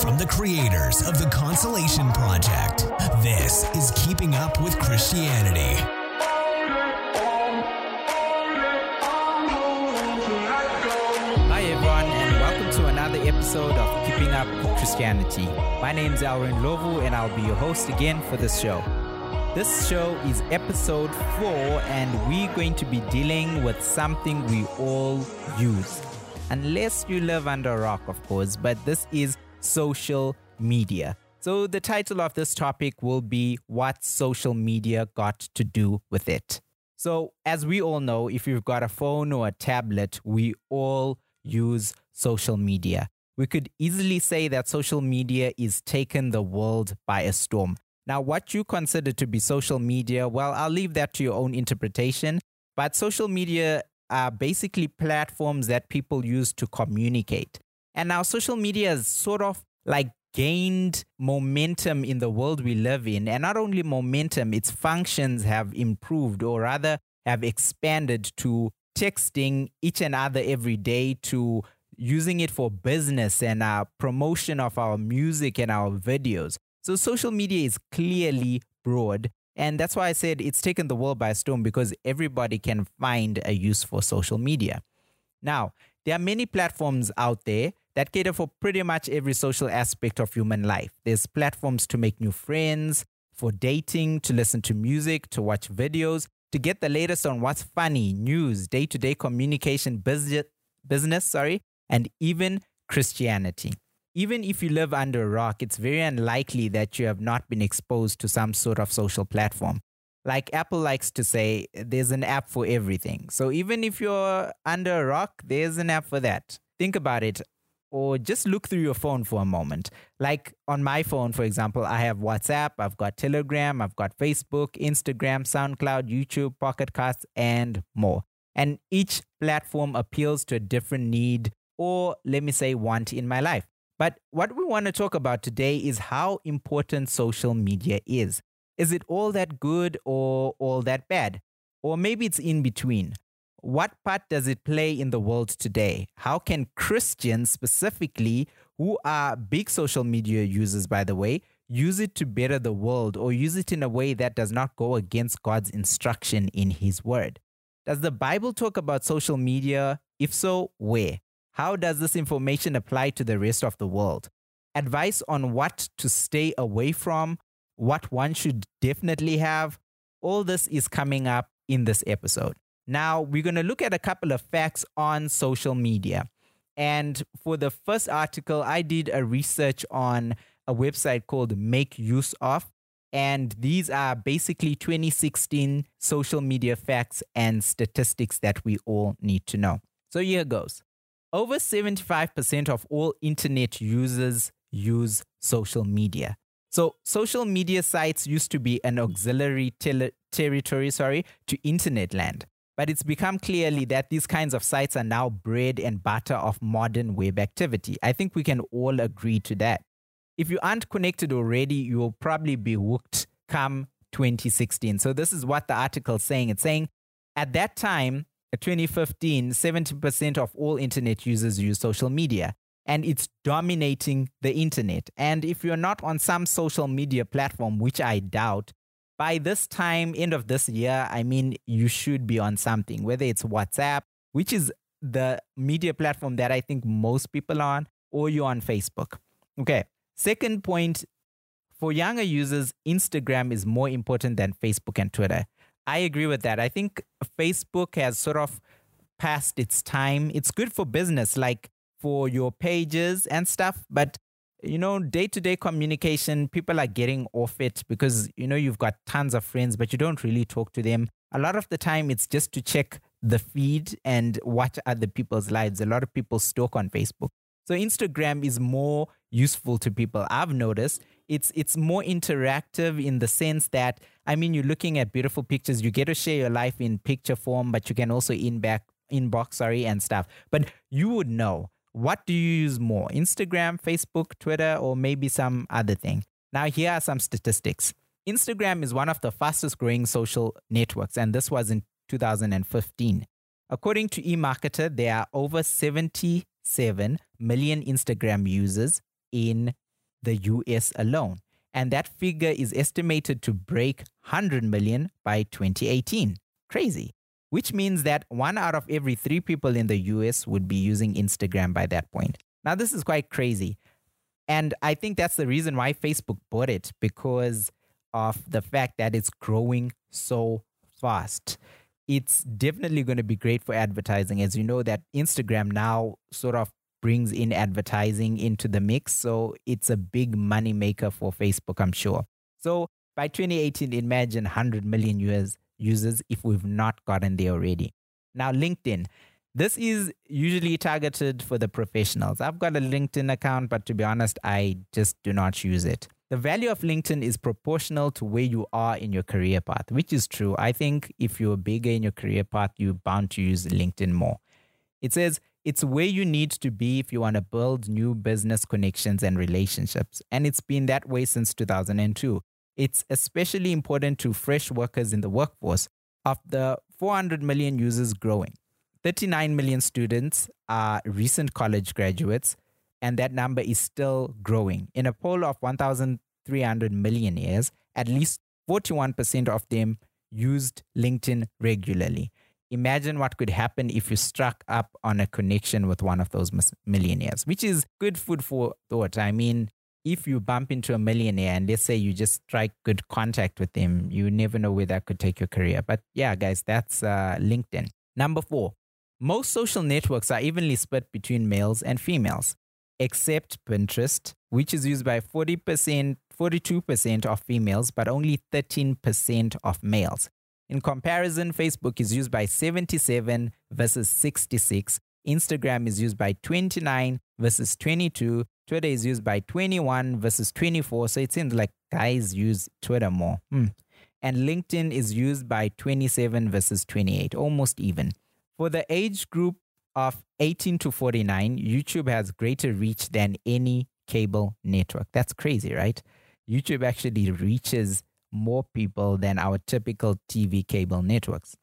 From the creators of the Consolation Project, this is Keeping Up with Christianity. Hi, everyone, and welcome to another episode of Keeping Up with Christianity. My name is Alwyn Lovu, and I'll be your host again for this show. This show is episode four, and we're going to be dealing with something we all use. Unless you live under a rock, of course, but this is social media. So, the title of this topic will be What Social Media Got to Do with It. So, as we all know, if you've got a phone or a tablet, we all use social media. We could easily say that social media is taken the world by a storm. Now, what you consider to be social media, well, I'll leave that to your own interpretation. But social media are basically platforms that people use to communicate. And now, social media is sort of like gained momentum in the world we live in. And not only momentum, its functions have improved or rather have expanded to texting each and other every day to using it for business and our promotion of our music and our videos. So social media is clearly broad. And that's why I said it's taken the world by storm because everybody can find a use for social media. Now, there are many platforms out there that cater for pretty much every social aspect of human life. There's platforms to make new friends, for dating, to listen to music, to watch videos, to get the latest on what's funny, news, day to day communication, business, business, sorry, and even Christianity. Even if you live under a rock, it's very unlikely that you have not been exposed to some sort of social platform. Like Apple likes to say, there's an app for everything. So even if you're under a rock, there's an app for that. Think about it or just look through your phone for a moment. Like on my phone, for example, I have WhatsApp, I've got Telegram, I've got Facebook, Instagram, SoundCloud, YouTube, Pocket Casts, and more. And each platform appeals to a different need or, let me say, want in my life. But what we want to talk about today is how important social media is. Is it all that good or all that bad? Or maybe it's in between. What part does it play in the world today? How can Christians specifically, who are big social media users, by the way, use it to better the world or use it in a way that does not go against God's instruction in His Word? Does the Bible talk about social media? If so, where? How does this information apply to the rest of the world? Advice on what to stay away from, what one should definitely have. All this is coming up in this episode. Now, we're going to look at a couple of facts on social media. And for the first article, I did a research on a website called MakeUseOf. And these are basically 2016 social media facts and statistics that we all need to know. So here goes. Over 75% of all internet users use social media. So social media sites used to be an auxiliary tele- territory, sorry, to internet land. But it's become clearly that these kinds of sites are now bread and butter of modern web activity. I think we can all agree to that. If you aren't connected already, you will probably be hooked come 2016. So this is what the article is saying. It's saying at that time, 2015, 70% of all internet users use social media and it's dominating the internet. And if you're not on some social media platform, which I doubt, by this time, end of this year, I mean, you should be on something, whether it's WhatsApp, which is the media platform that I think most people are on, or you're on Facebook. Okay. Second point for younger users, Instagram is more important than Facebook and Twitter. I agree with that. I think Facebook has sort of past its time. It's good for business, like for your pages and stuff, but you know, day to day communication, people are getting off it because, you know, you've got tons of friends, but you don't really talk to them. A lot of the time, it's just to check the feed and watch other people's lives. A lot of people stalk on Facebook. So Instagram is more useful to people. I've noticed it's it's more interactive in the sense that I mean you're looking at beautiful pictures. You get to share your life in picture form, but you can also in back inbox sorry and stuff. But you would know what do you use more? Instagram, Facebook, Twitter, or maybe some other thing? Now, here are some statistics. Instagram is one of the fastest growing social networks, and this was in 2015. According to eMarketer, there are over 77 million Instagram users in the US alone. And that figure is estimated to break 100 million by 2018. Crazy. Which means that one out of every three people in the US would be using Instagram by that point. Now, this is quite crazy. And I think that's the reason why Facebook bought it because of the fact that it's growing so fast. It's definitely going to be great for advertising. As you know, that Instagram now sort of brings in advertising into the mix. So it's a big money maker for Facebook, I'm sure. So by 2018, imagine 100 million US users if we've not gotten there already. Now, LinkedIn. This is usually targeted for the professionals. I've got a LinkedIn account, but to be honest, I just do not use it. The value of LinkedIn is proportional to where you are in your career path, which is true. I think if you're bigger in your career path, you're bound to use LinkedIn more. It says it's where you need to be if you want to build new business connections and relationships. And it's been that way since 2002. It's especially important to fresh workers in the workforce. Of the 400 million users growing, 39 million students are recent college graduates, and that number is still growing. In a poll of 1,300 millionaires, at least 41% of them used LinkedIn regularly. Imagine what could happen if you struck up on a connection with one of those millionaires, which is good food for thought. I mean, if you bump into a millionaire and let's say you just strike good contact with him, you never know where that could take your career. But yeah, guys, that's uh, LinkedIn. Number four, most social networks are evenly split between males and females except Pinterest, which is used by 40%, 42% of females, but only 13% of males. In comparison, Facebook is used by 77 versus 66. Instagram is used by 29 versus 22. Twitter is used by 21 versus 24. So it seems like guys use Twitter more. Hmm. And LinkedIn is used by 27 versus 28, almost even. For the age group of 18 to 49, YouTube has greater reach than any cable network. That's crazy, right? YouTube actually reaches more people than our typical TV cable networks.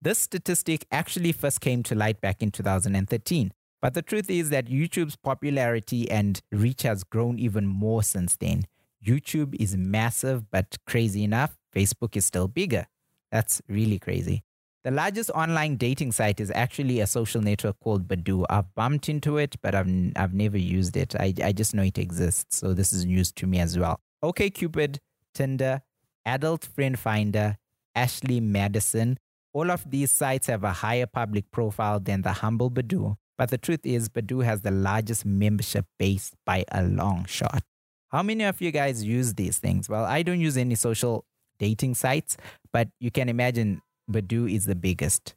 This statistic actually first came to light back in 2013. But the truth is that YouTube's popularity and reach has grown even more since then. YouTube is massive, but crazy enough, Facebook is still bigger. That's really crazy. The largest online dating site is actually a social network called Badoo. I've bumped into it, but I've, I've never used it. I, I just know it exists. So this is news to me as well. OkCupid, Tinder, Adult Friend Finder, Ashley Madison. All of these sites have a higher public profile than the humble Badoo. But the truth is, Badoo has the largest membership base by a long shot. How many of you guys use these things? Well, I don't use any social dating sites, but you can imagine Badoo is the biggest.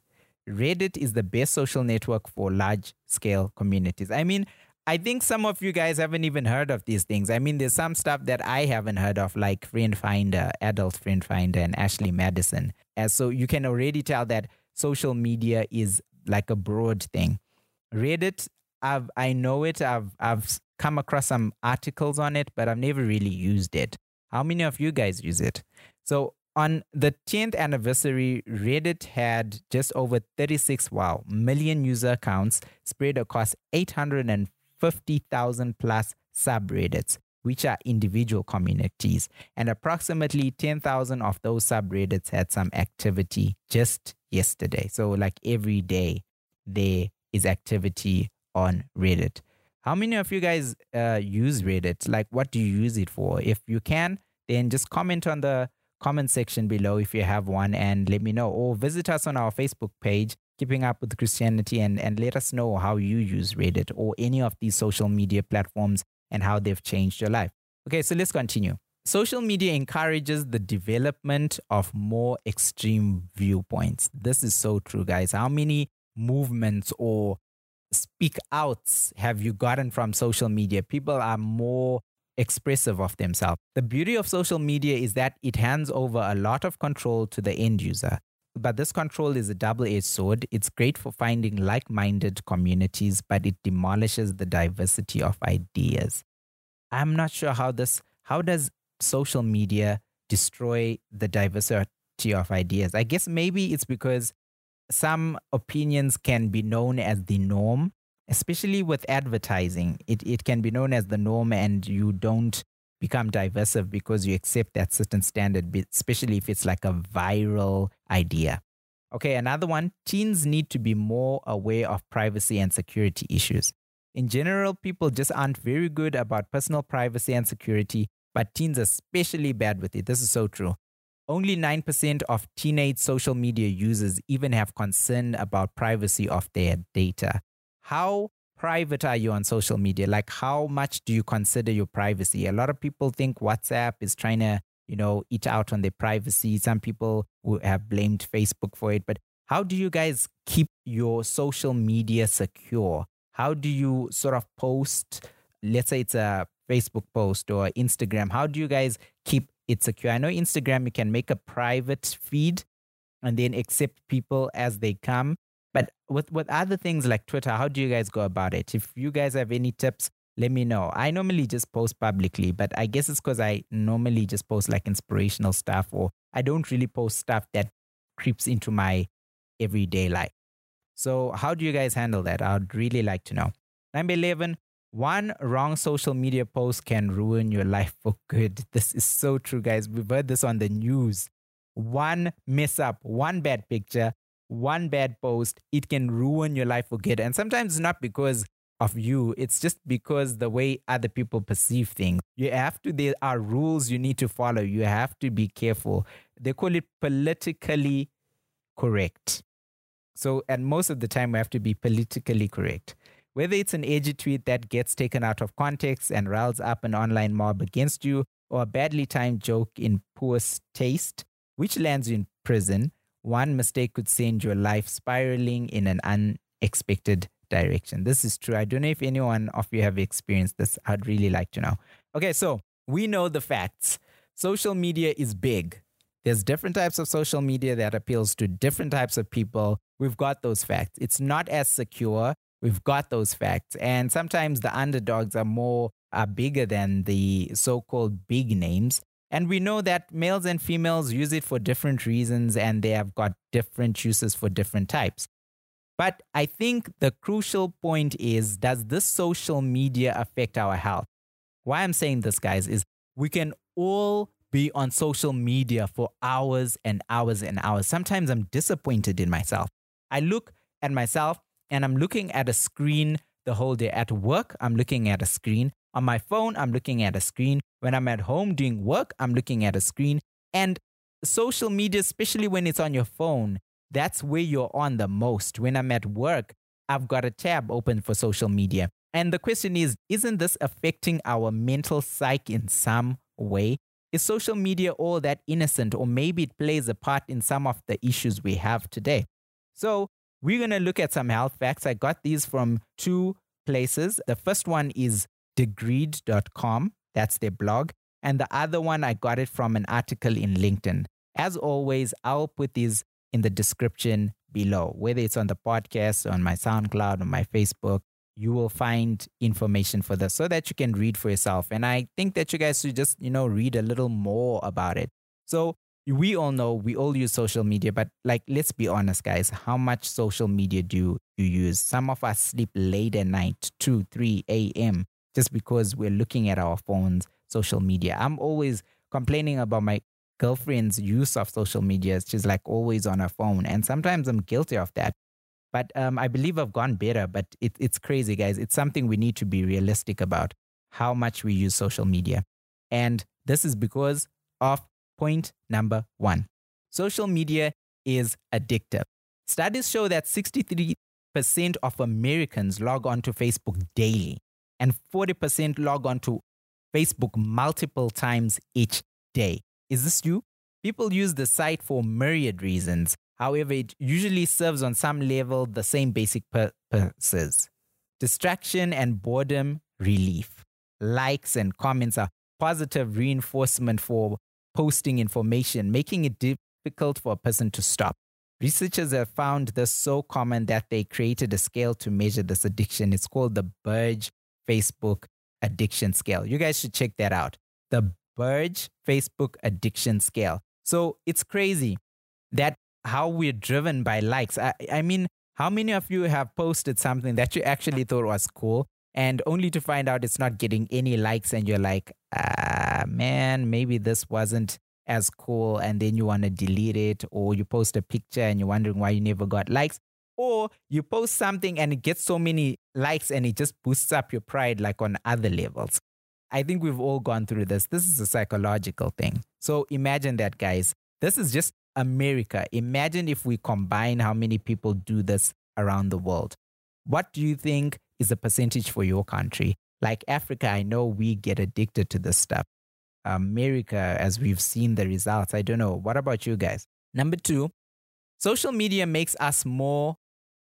Reddit is the best social network for large scale communities. I mean, I think some of you guys haven't even heard of these things. I mean, there's some stuff that I haven't heard of, like Friend Finder, Adult Friend Finder, and Ashley Madison. And so you can already tell that social media is like a broad thing. Reddit, I've I know it. I've I've come across some articles on it, but I've never really used it. How many of you guys use it? So on the 10th anniversary, Reddit had just over 36 wow million user accounts spread across 850,000 plus subreddits, which are individual communities, and approximately 10,000 of those subreddits had some activity just yesterday. So, like every day, there is activity on Reddit. How many of you guys uh, use Reddit? Like, what do you use it for? If you can, then just comment on the comment section below if you have one and let me know. Or visit us on our Facebook page, Keeping Up with Christianity, and, and let us know how you use Reddit or any of these social media platforms and how they've changed your life. Okay, so let's continue. Social media encourages the development of more extreme viewpoints. This is so true, guys. How many movements or speak outs have you gotten from social media? People are more expressive of themselves. The beauty of social media is that it hands over a lot of control to the end user. But this control is a double edged sword. It's great for finding like minded communities, but it demolishes the diversity of ideas. I'm not sure how this, how does social media destroy the diversity of ideas? I guess maybe it's because some opinions can be known as the norm especially with advertising, it, it can be known as the norm and you don't become divisive because you accept that certain standard, especially if it's like a viral idea. Okay, another one teens need to be more aware of privacy and security issues. In general, people just aren't very good about personal privacy and security, but teens are especially bad with it. This is so true. Only 9% of teenage social media users even have concern about privacy of their data. How private are you on social media? Like, how much do you consider your privacy? A lot of people think WhatsApp is trying to, you know, eat out on their privacy. Some people have blamed Facebook for it. But how do you guys keep your social media secure? How do you sort of post, let's say it's a Facebook post or Instagram? How do you guys keep it secure? I know Instagram, you can make a private feed and then accept people as they come. But with, with other things like Twitter, how do you guys go about it? If you guys have any tips, let me know. I normally just post publicly, but I guess it's because I normally just post like inspirational stuff or I don't really post stuff that creeps into my everyday life. So, how do you guys handle that? I'd really like to know. Number 11, one wrong social media post can ruin your life for good. This is so true, guys. We've heard this on the news. One mess up, one bad picture, one bad post, it can ruin your life for good. And sometimes it's not because of you, it's just because the way other people perceive things. You have to, there are rules you need to follow. You have to be careful. They call it politically correct. So, and most of the time, we have to be politically correct. Whether it's an edgy tweet that gets taken out of context and riles up an online mob against you, or a badly timed joke in poor taste, which lands you in prison, one mistake could send your life spiraling in an unexpected direction. This is true. I don't know if anyone of you have experienced this. I'd really like to know. Okay, so we know the facts. Social media is big. There's different types of social media that appeals to different types of people. We've got those facts. It's not as secure. We've got those facts. And sometimes the underdogs are more are bigger than the so-called big names. And we know that males and females use it for different reasons and they have got different uses for different types. But I think the crucial point is does this social media affect our health? Why I'm saying this, guys, is we can all be on social media for hours and hours and hours. Sometimes I'm disappointed in myself. I look at myself and I'm looking at a screen the whole day. At work, I'm looking at a screen. On my phone, I'm looking at a screen. When I'm at home doing work, I'm looking at a screen. And social media, especially when it's on your phone, that's where you're on the most. When I'm at work, I've got a tab open for social media. And the question is, isn't this affecting our mental psyche in some way? Is social media all that innocent, or maybe it plays a part in some of the issues we have today? So, we're going to look at some health facts. I got these from two places. The first one is degreed.com, that's their blog. And the other one, I got it from an article in LinkedIn. As always, I'll put these in the description below, whether it's on the podcast, on my SoundCloud, on my Facebook. You will find information for this so that you can read for yourself. And I think that you guys should just, you know, read a little more about it. So we all know we all use social media, but like, let's be honest, guys. How much social media do you use? Some of us sleep late at night, 2, 3 a.m., just because we're looking at our phones, social media. I'm always complaining about my girlfriend's use of social media. She's like always on her phone. And sometimes I'm guilty of that. But um, I believe I've gone better. But it, it's crazy, guys. It's something we need to be realistic about how much we use social media. And this is because of point number one social media is addictive. Studies show that 63% of Americans log on to Facebook daily and 40% log on to Facebook multiple times each day. Is this you? People use the site for myriad reasons. However, it usually serves on some level the same basic purposes distraction and boredom relief. Likes and comments are positive reinforcement for posting information, making it difficult for a person to stop. Researchers have found this so common that they created a scale to measure this addiction. It's called the Bergen Facebook Addiction Scale. You guys should check that out. The Bergen Facebook Addiction Scale. So it's crazy that how we're driven by likes. I, I mean, How many of you have posted something that you actually thought was cool and only to find out it's not getting any likes and you're like, ah, man, maybe this wasn't as cool and then you want to delete it or you post a picture and you're wondering why you never got likes or you post something and it gets so many likes and it just boosts up your pride like on other levels. I think we've all gone through this. This is a psychological thing. So imagine that, guys. This is just America. Imagine if we combine how many people do this around the world. What do you think is the percentage for your country? Like Africa, I know we get addicted to this stuff. America, as we've seen the results, I don't know. What about you guys? Number two, social media makes us more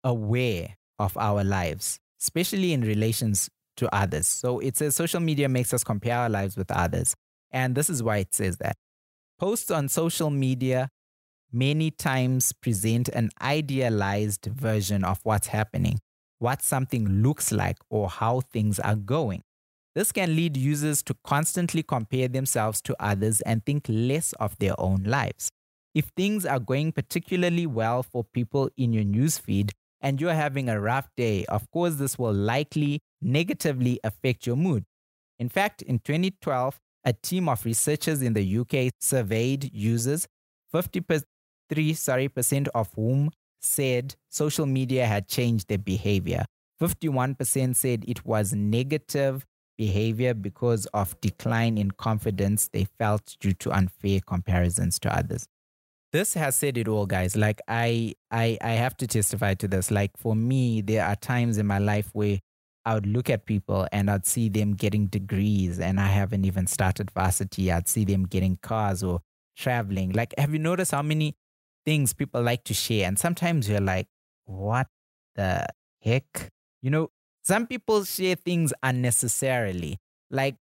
aware of our lives, especially in relations to others. So it says social media makes us compare our lives with others. And this is why it says that. Posts on social media many times present an idealized version of what's happening, what something looks like, or how things are going. This can lead users to constantly compare themselves to others and think less of their own lives. If things are going particularly well for people in your newsfeed and you're having a rough day, of course, this will likely negatively affect your mood. In fact, in 2012, a team of researchers in the UK surveyed users, 53 sorry, percent of whom said social media had changed their behavior. 51% said it was negative behavior because of decline in confidence they felt due to unfair comparisons to others. This has said it all, guys. Like I, I, I have to testify to this. Like for me, there are times in my life where I would look at people and I'd see them getting degrees and I haven't even started varsity. I'd see them getting cars or traveling. Like, have you noticed how many things people like to share? And sometimes you're like, what the heck? You know, some people share things unnecessarily. Like,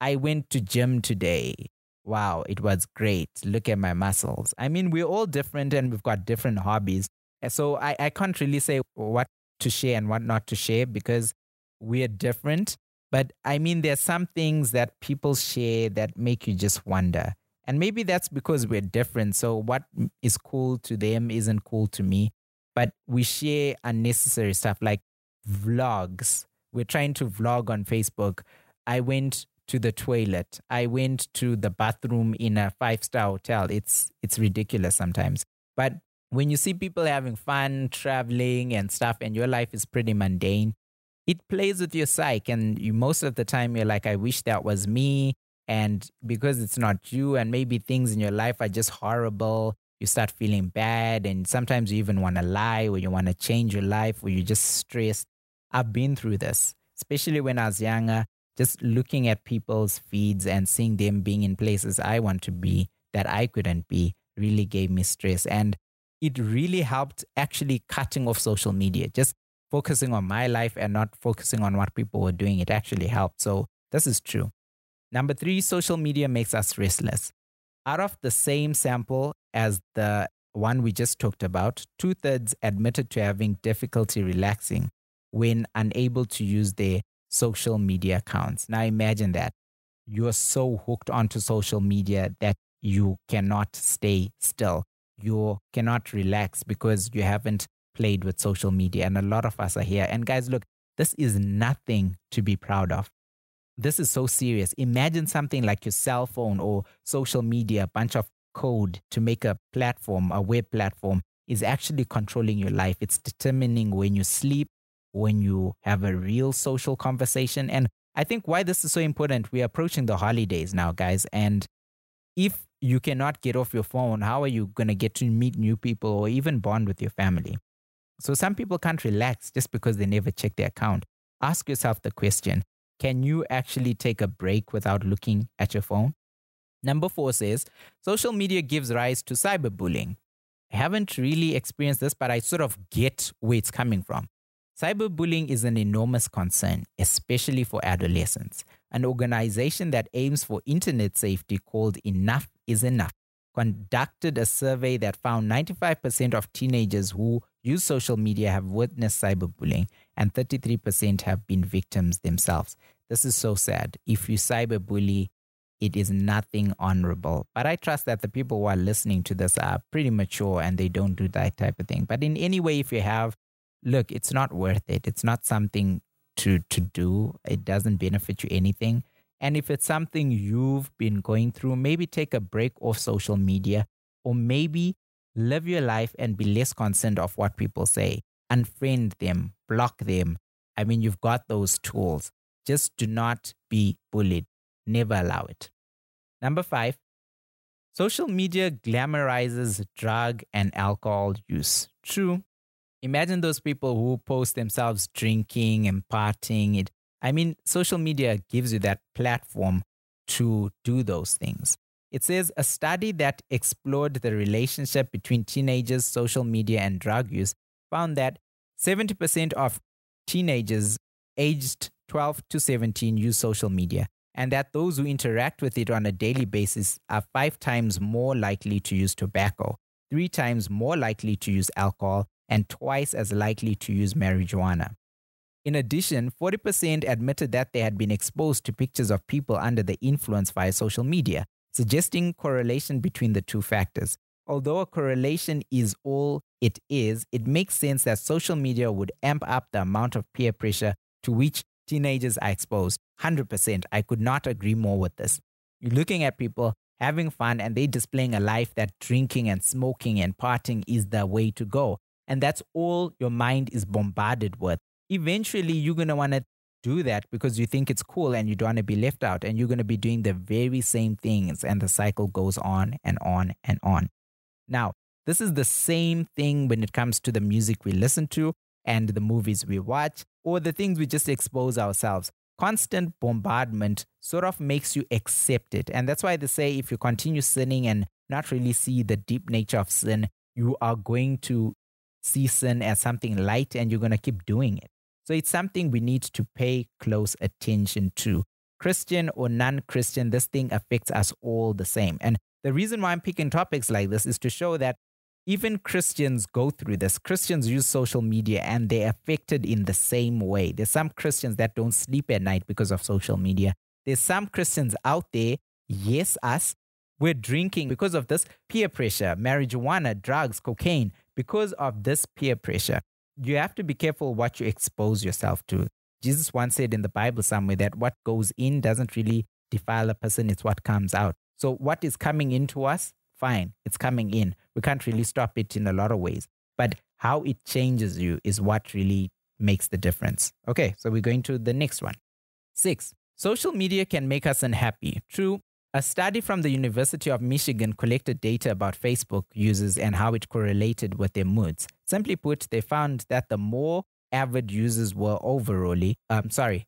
I went to gym today. Wow, it was great. Look at my muscles. I mean, we're all different and we've got different hobbies. Eh, so I, I can't really say what to share and what not to share because we're different. But I mean, there's some things that people share that make you just wonder. And maybe that's because we're different. So what is cool to them isn't cool to me. But we share unnecessary stuff like vlogs. We're trying to vlog on Facebook. I went to the toilet. I went to the bathroom in a five star hotel. It's it's ridiculous sometimes. But when you see people having fun, traveling and stuff, and your life is pretty mundane, it plays with your psyche and you most of the time you're like i wish that was me and because it's not you and maybe things in your life are just horrible you start feeling bad and sometimes you even want to lie or you want to change your life or you're just stressed i've been through this especially when i was younger just looking at people's feeds and seeing them being in places i want to be that i couldn't be really gave me stress and it really helped actually cutting off social media just focusing on my life and not focusing on what people were doing, it actually helped. So this is true. Number three, social media makes us restless. Out of the same sample as the one we just talked about, two thirds admitted to having difficulty relaxing when unable to use their social media accounts. Now imagine that you're so hooked onto social media that you cannot stay still. You cannot relax because you haven't played with social media, and a lot of us are here. And guys, look, this is nothing to be proud of. This is so serious. Imagine something like your cell phone or social media, a bunch of code to make a platform, a web platform, is actually controlling your life. It's determining when you sleep, when you have a real social conversation. And I think why this is so important, we're approaching the holidays now, guys. And if you cannot get off your phone, how are you going to get to meet new people or even bond with your family? So some people can't relax just because they never check their account. Ask yourself the question can you actually take a break without looking at your phone? Number four says social media gives rise to cyberbullying. I haven't really experienced this, but I sort of get where it's coming from. Cyberbullying is an enormous concern, especially for adolescents. An organization that aims for internet safety called Enough is Enough conducted a survey that found 95% of teenagers who use social media have witnessed cyberbullying and 33% have been victims themselves. This is so sad. If you cyberbully, it is nothing honorable. But I trust that the people who are listening to this are pretty mature and they don't do that type of thing. But in any way, if you have, look, it's not worth it. It's not something to to do. It doesn't benefit you anything. And if it's something you've been going through, maybe take a break off social media or maybe live your life and be less concerned of what people say. Unfriend them, block them. I mean, you've got those tools. Just do not be bullied. Never allow it. Number five, social media glamorizes drug and alcohol use. True. Imagine those people who post themselves drinking and partying. It, I mean, social media gives you that platform to do those things. It says a study that explored the relationship between teenagers, social media, and drug use found that 70% of teenagers aged 12 to 17 use social media, and that those who interact with it on a daily basis are five times more likely to use tobacco, three times more likely to use alcohol, and twice as likely to use marijuana. In addition, 40% admitted that they had been exposed to pictures of people under the influence via social media, suggesting correlation between the two factors. Although a correlation is all it is, it makes sense that social media would amp up the amount of peer pressure to which teenagers are exposed. 100%. I could not agree more with this. You're looking at people having fun and they displaying a life that drinking and smoking and partying is the way to go. And that's all your mind is bombarded with. Eventually, you're going to want to do that because you think it's cool and you don't want to be left out and you're going to be doing the very same things and the cycle goes on and on and on. Now, this is the same thing when it comes to the music we listen to and the movies we watch or the things we just expose ourselves. Constant bombardment sort of makes you accept it. And that's why they say if you continue sinning and not really see the deep nature of sin, you are going to see sin as something light and you're going to keep doing it. So it's something we need to pay close attention to. Christian or non Christian, this thing affects us all the same. And the reason why I'm picking topics like this is to show that even Christians go through this. Christians use social media and they're affected in the same way. There's some Christians that don't sleep at night because of social media. There's some Christians out there, yes, us, we're drinking because of this peer pressure, marijuana, drugs, cocaine, because of this peer pressure you have to be careful what you expose yourself to. Jesus once said in the Bible somewhere that what goes in doesn't really defile a person, it's what comes out. So, what is coming into us, fine, it's coming in. We can't really stop it in a lot of ways. But how it changes you is what really makes the difference. Okay, so we're going to the next one. Six, social media can make us unhappy. True, a study from the University of Michigan collected data about Facebook users and how it correlated with their moods. Simply put, they found that the more avid users were overall, um, sorry,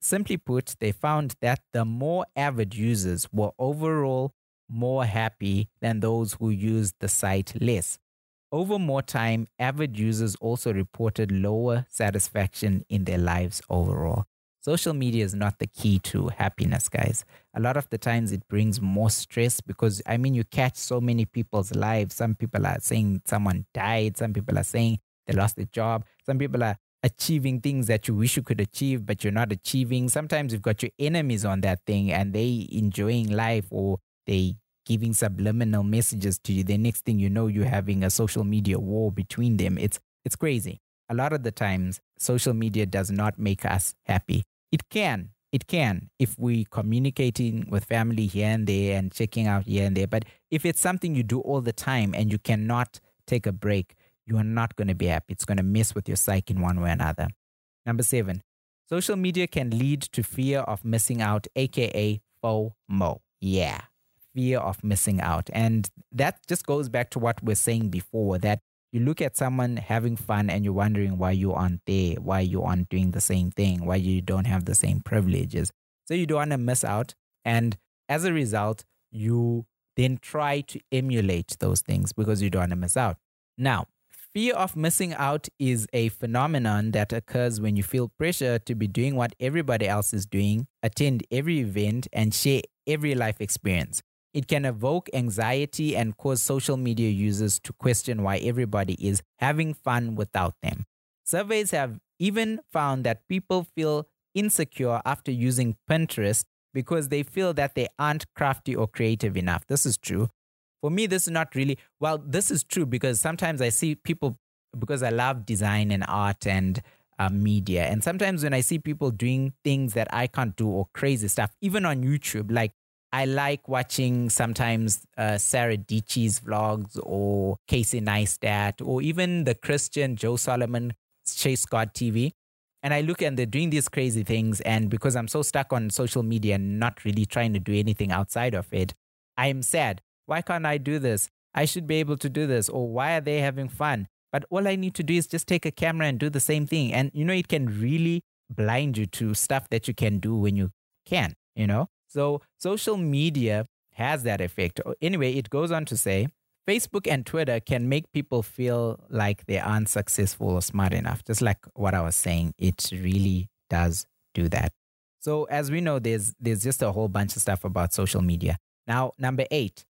simply put, they found that the more avid users were overall more happy than those who used the site less. Over more time, avid users also reported lower satisfaction in their lives overall. Social media is not the key to happiness, guys. A lot of the times it brings more stress because, I mean, you catch so many people's lives. Some people are saying someone died, some people are saying they lost their job, some people are achieving things that you wish you could achieve, but you're not achieving. Sometimes you've got your enemies on that thing and they enjoying life or they giving subliminal messages to you. The next thing you know, you're having a social media war between them. It's it's crazy. A lot of the times, social media does not make us happy. It can. It can if we communicating with family here and there and checking out here and there. But if it's something you do all the time and you cannot take a break, you are not going to be happy. It's going to mess with your psyche in one way or another. Number seven, social media can lead to fear of missing out, aka FOMO. Yeah, fear of missing out. And that just goes back to what we we're saying before that you look at someone having fun and you're wondering why you aren't there, why you aren't doing the same thing, why you don't have the same privileges. So you don't want to miss out. And as a result, you then try to emulate those things because you don't want to miss out. Now, fear of missing out is a phenomenon that occurs when you feel pressure to be doing what everybody else is doing, attend every event, and share every life experience. It can evoke anxiety and cause social media users to question why everybody is having fun without them. Surveys have even found that people feel insecure after using Pinterest because they feel that they aren't crafty or creative enough. This is true. For me, this is not really, well, this is true because sometimes I see people because I love design and art and uh, media. And sometimes when I see people doing things that I can't do or crazy stuff, even on YouTube, like I like watching sometimes uh, Sarah Dietschy's vlogs or Casey Neistat or even the Christian Joe Solomon Chase God TV. And I look and they're doing these crazy things. And because I'm so stuck on social media and not really trying to do anything outside of it, I'm sad. Why can't I do this? I should be able to do this. Or why are they having fun? But all I need to do is just take a camera and do the same thing. And, you know, it can really blind you to stuff that you can do when you can, you know? So social media has that effect. Anyway, it goes on to say Facebook and Twitter can make people feel like they aren't successful or smart enough. Just like what I was saying, it really does do that. So as we know, there's there's just a whole bunch of stuff about social media. Now, number eight,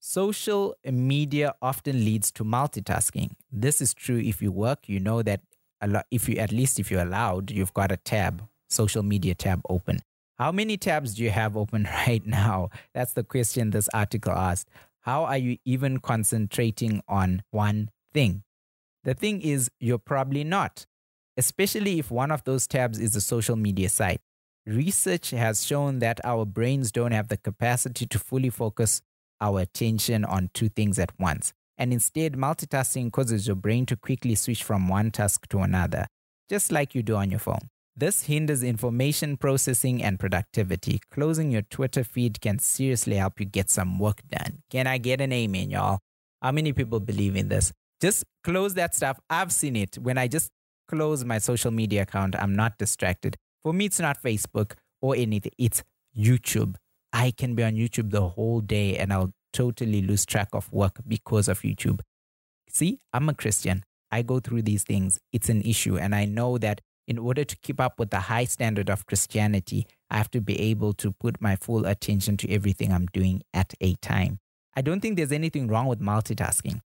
social media often leads to multitasking. This is true if you work. You know that a lot. If you at least if you're allowed, you've got a tab, social media tab open. How many tabs do you have open right now? That's the question this article asked. How are you even concentrating on one thing? The thing is, you're probably not, especially if one of those tabs is a social media site. Research has shown that our brains don't have the capacity to fully focus our attention on two things at once. And instead, multitasking causes your brain to quickly switch from one task to another, just like you do on your phone. This hinders information processing and productivity. Closing your Twitter feed can seriously help you get some work done. Can I get an amen, y'all? How many people believe in this? Just close that stuff. I've seen it. When I just close my social media account, I'm not distracted. For me, it's not Facebook or anything, it's YouTube. I can be on YouTube the whole day and I'll totally lose track of work because of YouTube. See, I'm a Christian. I go through these things. It's an issue. And I know that in order to keep up with the high standard of Christianity, I have to be able to put my full attention to everything I'm doing at a time. I don't think there's anything wrong with multitasking.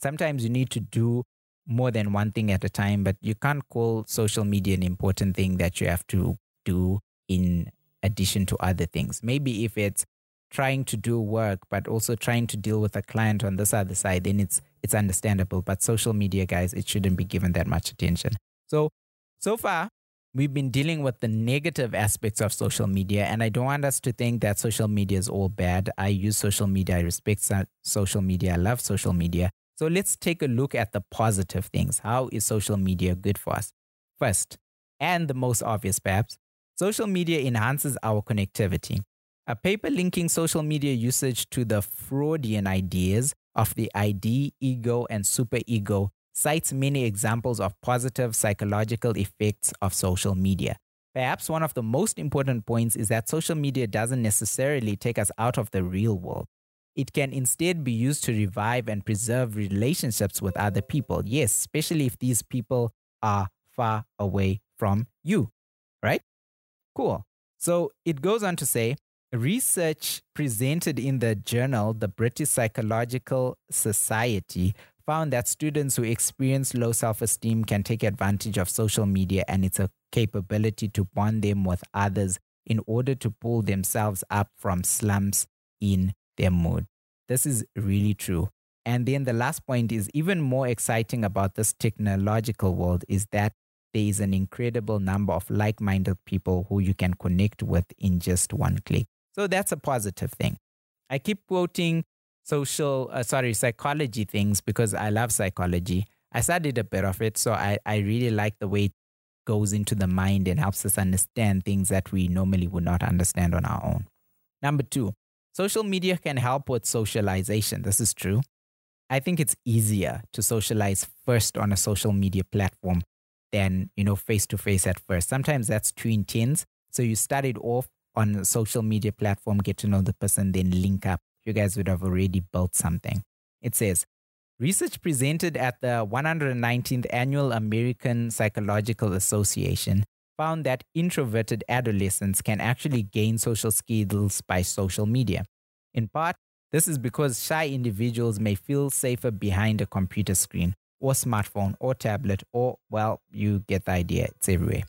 Sometimes you need to do more than one thing at a time, but you can't call social media an important thing that you have to do in addition to other things. Maybe if it's trying to do work but also trying to deal with a client on this other side, then it's it's understandable. But social media guys, it shouldn't be given that much attention. So so far, we've been dealing with the negative aspects of social media, and I don't want us to think that social media is all bad. I use social media, I respect social media, I love social media. So let's take a look at the positive things. How is social media good for us? First, and the most obvious perhaps, social media enhances our connectivity. A paper linking social media usage to the Freudian ideas of the ID, ego, and superego cites many examples of positive psychological effects of social media. Perhaps one of the most important points is that social media doesn't necessarily take us out of the real world. It can instead be used to revive and preserve relationships with other people. Yes, especially if these people are far away from you, right? Cool. So it goes on to say research presented in the journal, the British Psychological Society, found that students who experience low self esteem can take advantage of social media and its capability to bond them with others in order to pull themselves up from slumps in their mood. This is really true. And then the last point is even more exciting about this technological world is that there is an incredible number of like minded people who you can connect with in just one click. So that's a positive thing. I keep quoting social, uh, sorry, psychology things because I love psychology. I studied a bit of it, so I, I really like the way it goes into the mind and helps us understand things that we normally would not understand on our own. Number two, social media can help with socialization. This is true. I think it's easier to socialize first on a social media platform than, you know, face to face at first. Sometimes that's too intense. So you start it off on a social media platform, get to know the person, then link up you guys would have already built something. It says, Research presented at the 119th Annual American Psychological Association found that introverted adolescents can actually gain social skills by social media. In part, this is because shy individuals may feel safer behind a computer screen or smartphone or tablet, or, well, you get the idea, it's everywhere.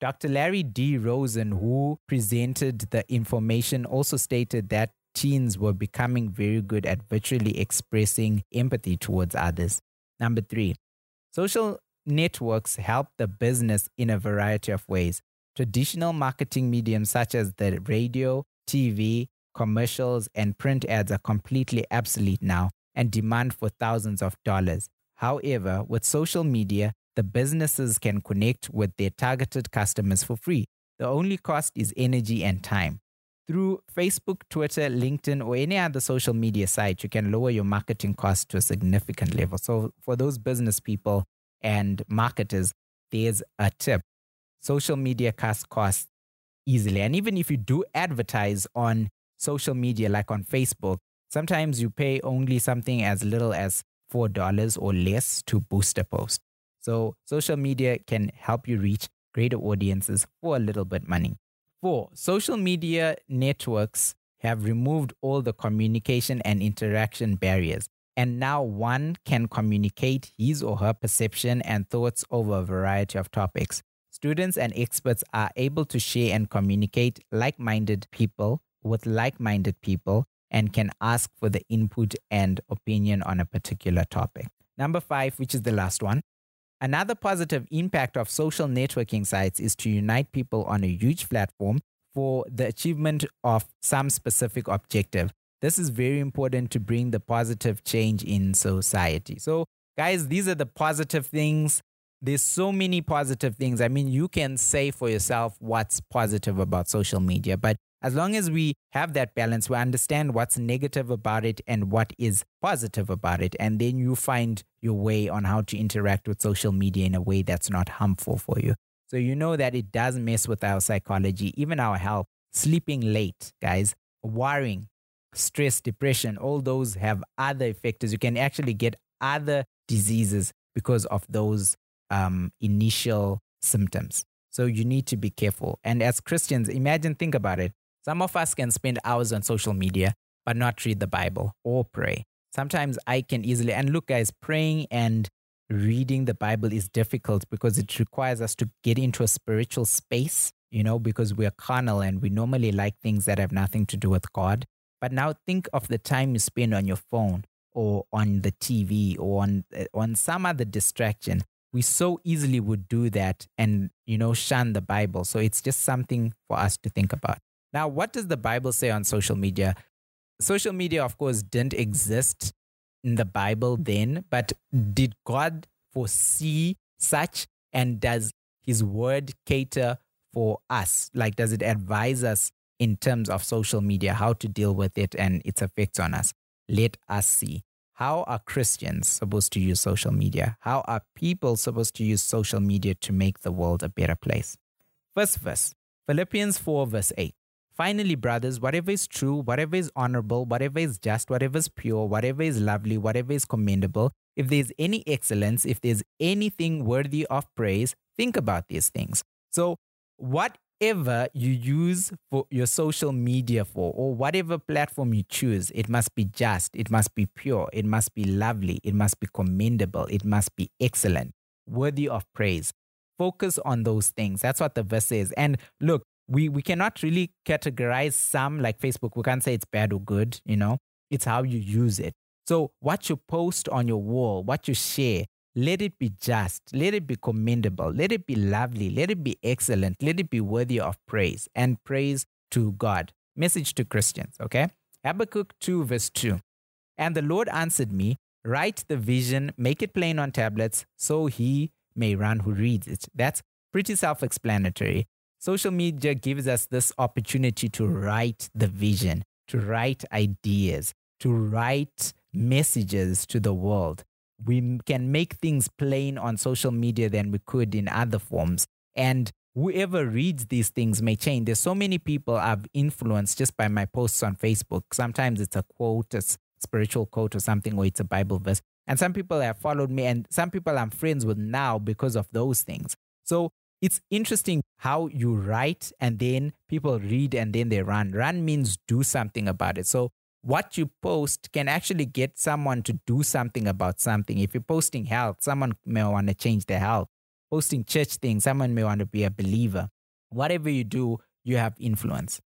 Dr. Larry D. Rosen, who presented the information, also stated that teens were becoming very good at virtually expressing empathy towards others. Number three, Social networks help the business in a variety of ways. Traditional marketing mediums such as the radio, TV, commercials, and print ads are completely obsolete now and demand for thousands of dollars. However, with social media, the businesses can connect with their targeted customers for free. The only cost is energy and time. Through Facebook, Twitter, LinkedIn, or any other social media site, you can lower your marketing costs to a significant level. So, for those business people and marketers, there's a tip. Social media costs costs easily. And even if you do advertise on social media, like on Facebook, sometimes you pay only something as little as $4 or less to boost a post. So social media can help you reach greater audiences for a little bit money. Four, social media networks have removed all the communication and interaction barriers. And now one can communicate his or her perception and thoughts over a variety of topics. Students and experts are able to share and communicate like minded people with like minded people and can ask for the input and opinion on a particular topic. Number five, which is the last one. Another positive impact of social networking sites is to unite people on a huge platform for the achievement of some specific objective. This is very important to bring the positive change in society. So, guys, these are the positive things. There's so many positive things. I mean, you can say for yourself what's positive about social media, but as long as we have that balance, we understand what's negative about it and what is positive about it. And then you find your way on how to interact with social media in a way that's not harmful for you. So you know that it does mess with our psychology, even our health. Sleeping late, guys, worrying, stress, depression, all those have other effects. You can actually get other diseases because of those um, initial symptoms. So you need to be careful. And as Christians, imagine, think about it. Some of us can spend hours on social media, but not read the Bible or pray. Sometimes I can easily, and look, guys, praying and reading the Bible is difficult because it requires us to get into a spiritual space, you know, because we're carnal and we normally like things that have nothing to do with God. But now think of the time you spend on your phone or on the TV or on, eh, on some other distraction. We so easily would do that and, you know, shun the Bible. So it's just something for us to think about. Now, what does the Bible say on social media? Social media, of course, didn't exist in the Bible then, but did God foresee such? And does his word cater for us? Like, does it advise us in terms of social media, how to deal with it and its effects on us? Let us see. How are Christians supposed to use social media? How are people supposed to use social media to make the world a better place? First verse, Philippians 4, verse 8. Finally, brothers, whatever is true, whatever is honorable, whatever is just, whatever is pure, whatever is lovely, whatever is commendable, if there's any excellence, if there's anything worthy of praise, think about these things. So, whatever you use for your social media for, or whatever platform you choose, it must be just, it must be pure, it must be lovely, it must be commendable, it must be excellent, worthy of praise. Focus on those things. That's what the verse says. And look, we we cannot really categorize some like Facebook. We can't say it's bad or good, you know. It's how you use it. So what you post on your wall, what you share, let it be just, let it be commendable, let it be lovely, let it be excellent, let it be worthy of praise and praise to God. Message to Christians, okay? Habakkuk 2, verse 2. And the Lord answered me, Write the vision, make it plain on tablets, so he may run who reads it. That's pretty self explanatory. Social media gives us this opportunity to write the vision, to write ideas, to write messages to the world. We can make things plain on social media than we could in other forms. And whoever reads these things may change. There's so many people I've influenced just by my posts on Facebook. Sometimes it's a quote, a spiritual quote or something, or it's a Bible verse. And some people have followed me, and some people I'm friends with now because of those things. So it's interesting how you write and then people read and then they run. Run means do something about it. So what you post can actually get someone to do something about something. If you're posting health, someone may want to change their health. Posting church things, someone may want to be a believer. Whatever you do, you have influence.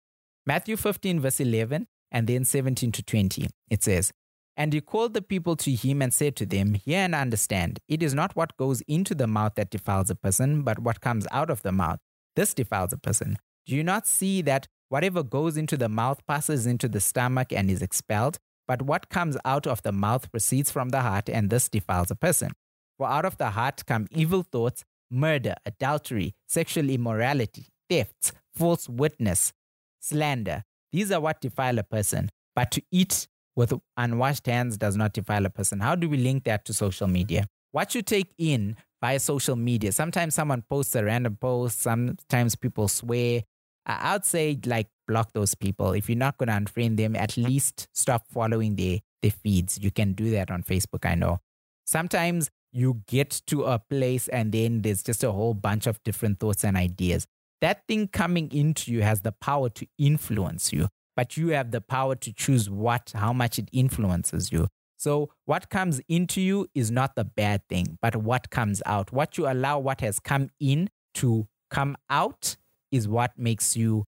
Matthew 15, verse 11, and then 17 to 20, it says, And he called the people to him and said to them, Hear and understand, it is not what goes into the mouth that defiles a person, but what comes out of the mouth. This defiles a person. Do you not see that whatever goes into the mouth passes into the stomach and is expelled? But what comes out of the mouth proceeds from the heart, and this defiles a person. For out of the heart come evil thoughts, murder, adultery, sexual immorality, thefts, false witness, slander. These are what defile a person. But to eat with unwashed hands does not defile a person. How do we link that to social media? What you take in via social media. Sometimes someone posts a random post, sometimes people swear. I would say like block those people. If you're not going to unfriend them, at least stop following their, their feeds. You can do that on Facebook, I know. Sometimes you get to a place and then there's just a whole bunch of different thoughts and ideas. That thing coming into you has the power to influence you but you have the power to choose what, how much it influences you. So, what comes into you is not the bad thing, but what comes out. What you allow, what has come in to come out, is what makes you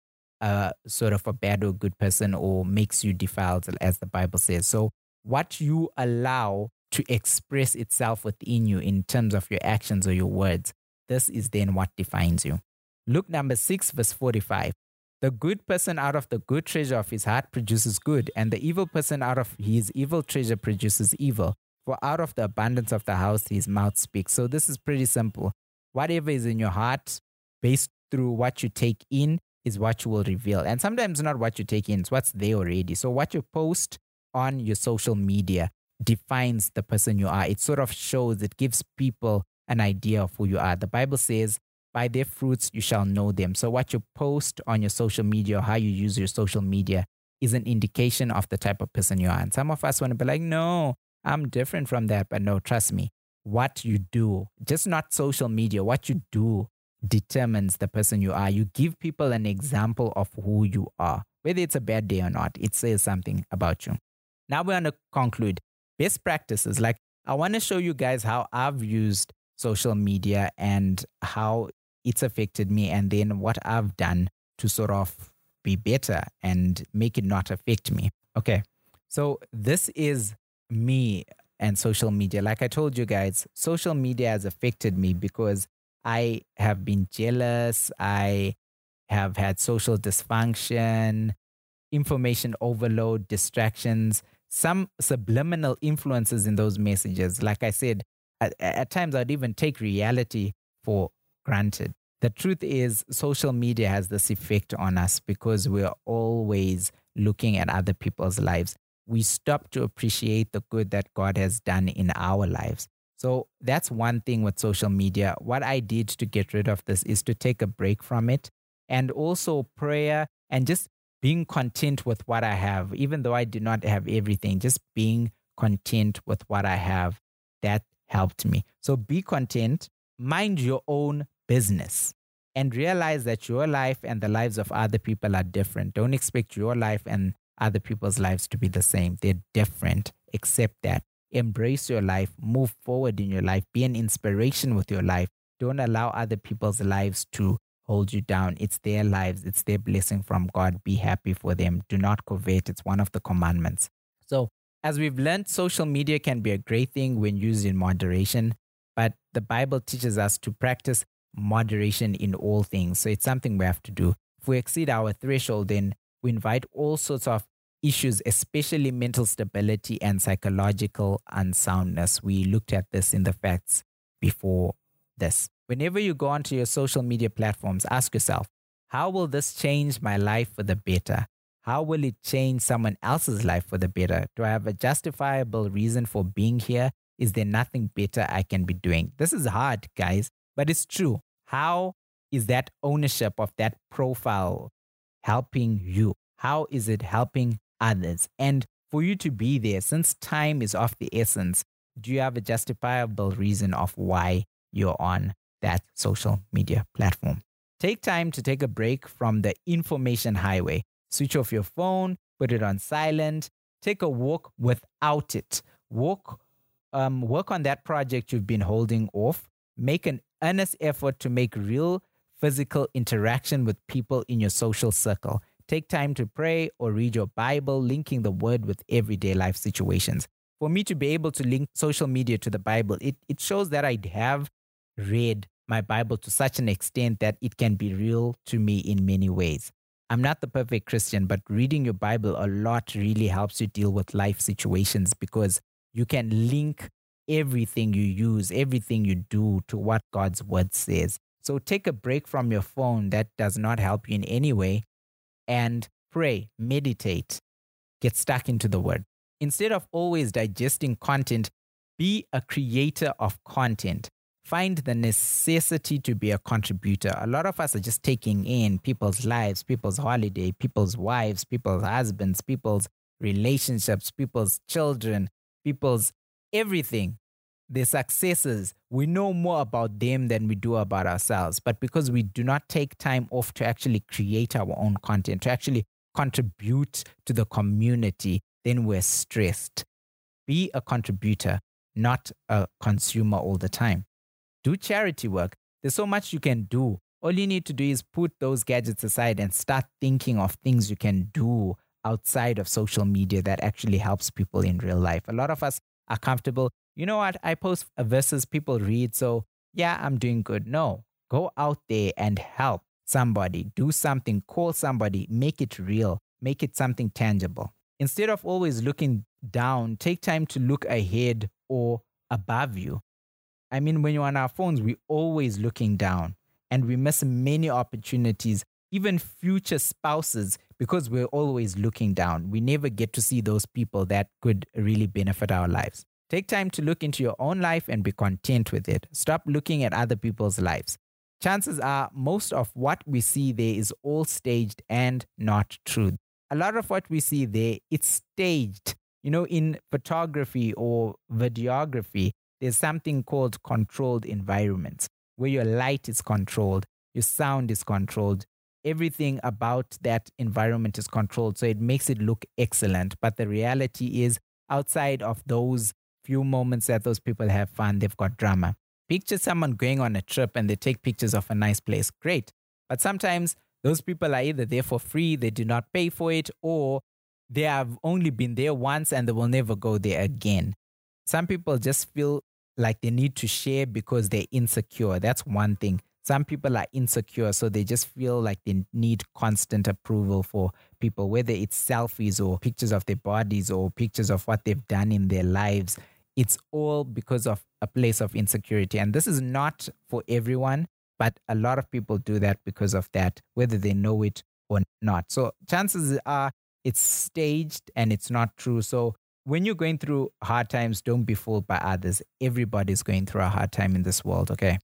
uh, sort of a bad or good person or makes you defiled, as the Bible says. So, what you allow to express itself within you in terms of your actions or your words, this is then what defines you. Luke number 6, verse 45. The good person out of the good treasure of his heart produces good, and the evil person out of his evil treasure produces evil. For out of the abundance of the house his mouth speaks. So this is pretty simple. Whatever is in your heart, based through what you take in, is what you will reveal. And sometimes not what you take in, it's what's there already. So what you post on your social media defines the person you are. It sort of shows, it gives people an idea of who you are. The Bible says, by their fruits you shall know them. So, what you post on your social media or how you use your social media is an indication of the type of person you are. And some of us want to be like, no, I'm different from that. But no, trust me, what you do, just not social media, what you do determines the person you are. You give people an example of who you are. Whether it's a bad day or not, it says something about you. Now we're going to conclude best practices. Like, I want to show you guys how I've used social media and how it's affected me and then what I've done to sort of be better and make it not affect me. Okay. So this is me and social media. Like I told you guys, social media has affected me because I have been jealous. I have had social dysfunction, information overload, distractions, some subliminal influences in those messages. Like I said, at, at times I'd even take reality for granted. The truth is, social media has this effect on us because we're always looking at other people's lives. We stop to appreciate the good that God has done in our lives. So that's one thing with social media. What I did to get rid of this is to take a break from it and also prayer and just being content with what I have, even though I do not have everything, just being content with what I have. That helped me. So be content, mind your own business, and realize that your life and the lives of other people are different. Don't expect your life and other people's lives to be the same. They're different. Accept that. Embrace your life, move forward in your life, be an inspiration with your life. Don't allow other people's lives to hold you down. It's their lives, it's their blessing from God. Be happy for them. Do not covet. It's one of the commandments. So, as we've learned, social media can be a great thing when used in moderation, but the Bible teaches us to practice moderation in all things. So, it's something we have to do. If we exceed our threshold, then we invite all sorts of issues, especially mental stability and psychological unsoundness. We looked at this in the facts before this. Whenever you go onto your social media platforms, ask yourself, how will this change my life for the better? How will it change someone else's life for the better? Do I have a justifiable reason for being here? Is there nothing better I can be doing? This is hard, guys, but it's true. How is that ownership of that profile helping you? How is it helping others? And for you to be there, since time is of the essence, do you have a justifiable reason of why you're on that social media platform? Take time to take a break from the information highway Switch off your phone, put it on silent, take a walk without it. Walk, um, work on that project you've been holding off. Make an earnest effort to make real physical interaction with people in your social circle. Take time to pray or read your Bible, linking the word with everyday life situations. For me to be able to link social media to the Bible, it, it shows that I have read my Bible to such an extent that it can be real to me in many ways. I'm not the perfect Christian, but reading your Bible a lot really helps you deal with life situations because you can link everything you use, everything you do to what God's word says. So take a break from your phone that does not help you in any way and pray, meditate, get stuck into the word. Instead of always digesting content, be a creator of content find the necessity to be a contributor. A lot of us are just taking in people's lives, people's holiday, people's wives, people's husbands, people's relationships, people's children, people's everything. Their successes. We know more about them than we do about ourselves. But because we do not take time off to actually create our own content, to actually contribute to the community, then we're stressed. Be a contributor, not a consumer all the time do charity work. There's so much you can do. All you need to do is put those gadgets aside and start thinking of things you can do outside of social media that actually helps people in real life. A lot of us are comfortable. You know what? I post verses people read. So, yeah, I'm doing good. No, go out there and help somebody, do something, call somebody, make it real, make it something tangible. Instead of always looking down, take time to look ahead or above you. I mean, when you're on our phones, we're always looking down and we miss many opportunities, even future spouses, because we're always looking down. We never get to see those people that could really benefit our lives. Take time to look into your own life and be content with it. Stop looking at other people's lives. Chances are most of what we see there is all staged and not true. A lot of what we see there, it's staged. You know, in photography or videography, there's something called controlled environments where your light is controlled, your sound is controlled, everything about that environment is controlled. So it makes it look excellent. But the reality is, outside of those few moments that those people have fun, they've got drama. Picture someone going on a trip and they take pictures of a nice place. Great. But sometimes those people are either there for free, they do not pay for it, or they have only been there once and they will never go there again. Some people just feel like they need to share because they're insecure. That's one thing. Some people are insecure, so they just feel like they need constant approval for people, whether it's selfies or pictures of their bodies or pictures of what they've done in their lives. It's all because of a place of insecurity. And this is not for everyone, but a lot of people do that because of that, whether they know it or not. So chances are it's staged and it's not true. So when you're going through hard times, don't be fooled by others. Everybody's going through a hard time in this world, okay?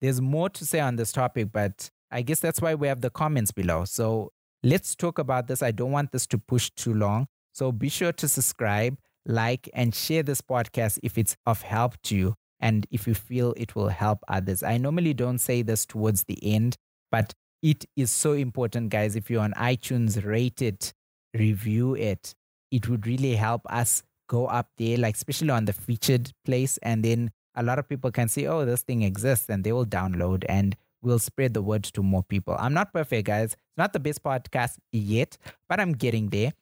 There's more to say on this topic, but I guess that's why we have the comments below. So let's talk about this. I don't want this to push too long. So be sure to subscribe, like, and share this podcast if it's of help to you and if you feel it will help others. I normally don't say this towards the end, but it is so important, guys. If you're on iTunes, rate it, review it it would really help us go up there, like especially on the featured place. And then a lot of people can see, oh, this thing exists and they will download and we'll spread the word to more people. I'm not perfect, guys. It's not the best podcast yet, but I'm getting there.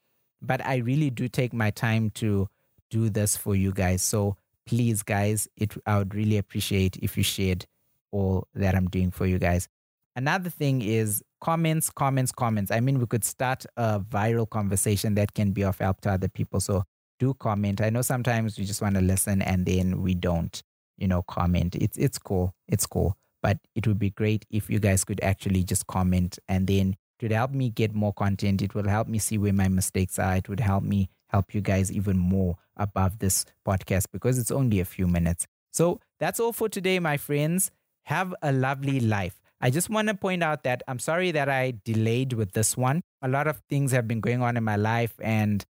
But I really do take my time to do this for you guys. So please, guys, it I would really appreciate if you shared all that I'm doing for you guys. Another thing is comments, comments, comments. I mean, we could start a viral conversation that can be of help to other people. So do comment. I know sometimes we just want to listen and then we don't, you know, comment. It's it's cool. It's cool. But it would be great if you guys could actually just comment and then it would help me get more content. It will help me see where my mistakes are. It would help me help you guys even more above this podcast because it's only a few minutes. So that's all for today, my friends. Have a lovely life. I just want to point out that I'm sorry that I delayed with this one. A lot of things have been going on in my life, and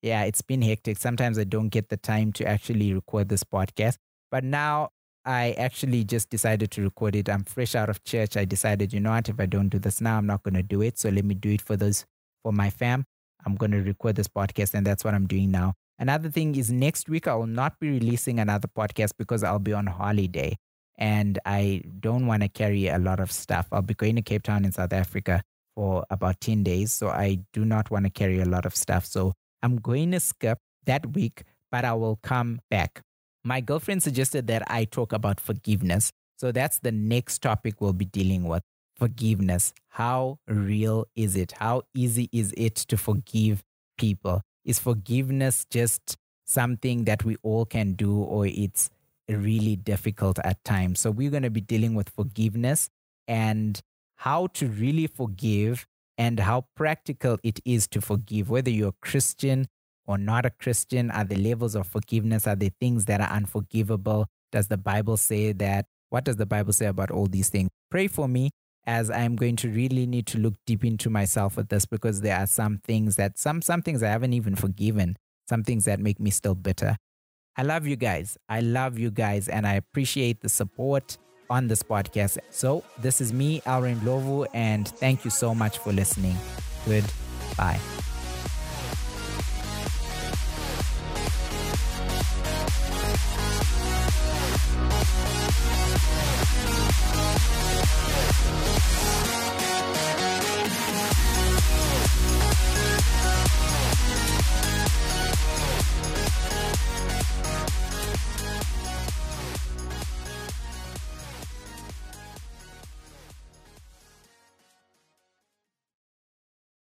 yeah, it's been hectic. Sometimes I don't get the time to actually record this podcast. But now I actually just decided to record it. I'm fresh out of church. I decided, you know what, if I don't do this now, I'm not going to do it. So let me do it for those, for my fam. I'm going to record this podcast, and that's what I'm doing now. Another thing is next week, I will not be releasing another podcast because I'll be on holiday and I don't want to carry a lot of stuff. I'll be going to Cape Town in South Africa for about 10 days. So I do not want to carry a lot of stuff. So I'm going to skip that week, but I will come back. My girlfriend suggested that I talk about forgiveness. So that's the next topic we'll be dealing with forgiveness. How real is it? How easy is it to forgive people? Is forgiveness just something that we all can do, or it's really difficult at times? So, we're going to be dealing with forgiveness and how to really forgive and how practical it is to forgive, whether you're a Christian or not a Christian. Are the levels of forgiveness? Are there things that are unforgivable? Does the Bible say that? What does the Bible say about all these things? Pray for me as I'm going to really need to look deep into myself with this because there are some things that some some things I haven't even forgiven, some things that make me still bitter. I love you guys. I love you guys and I appreciate the support on this podcast. So, this is me, Alrin Lovu, and thank you so much for listening. Goodbye.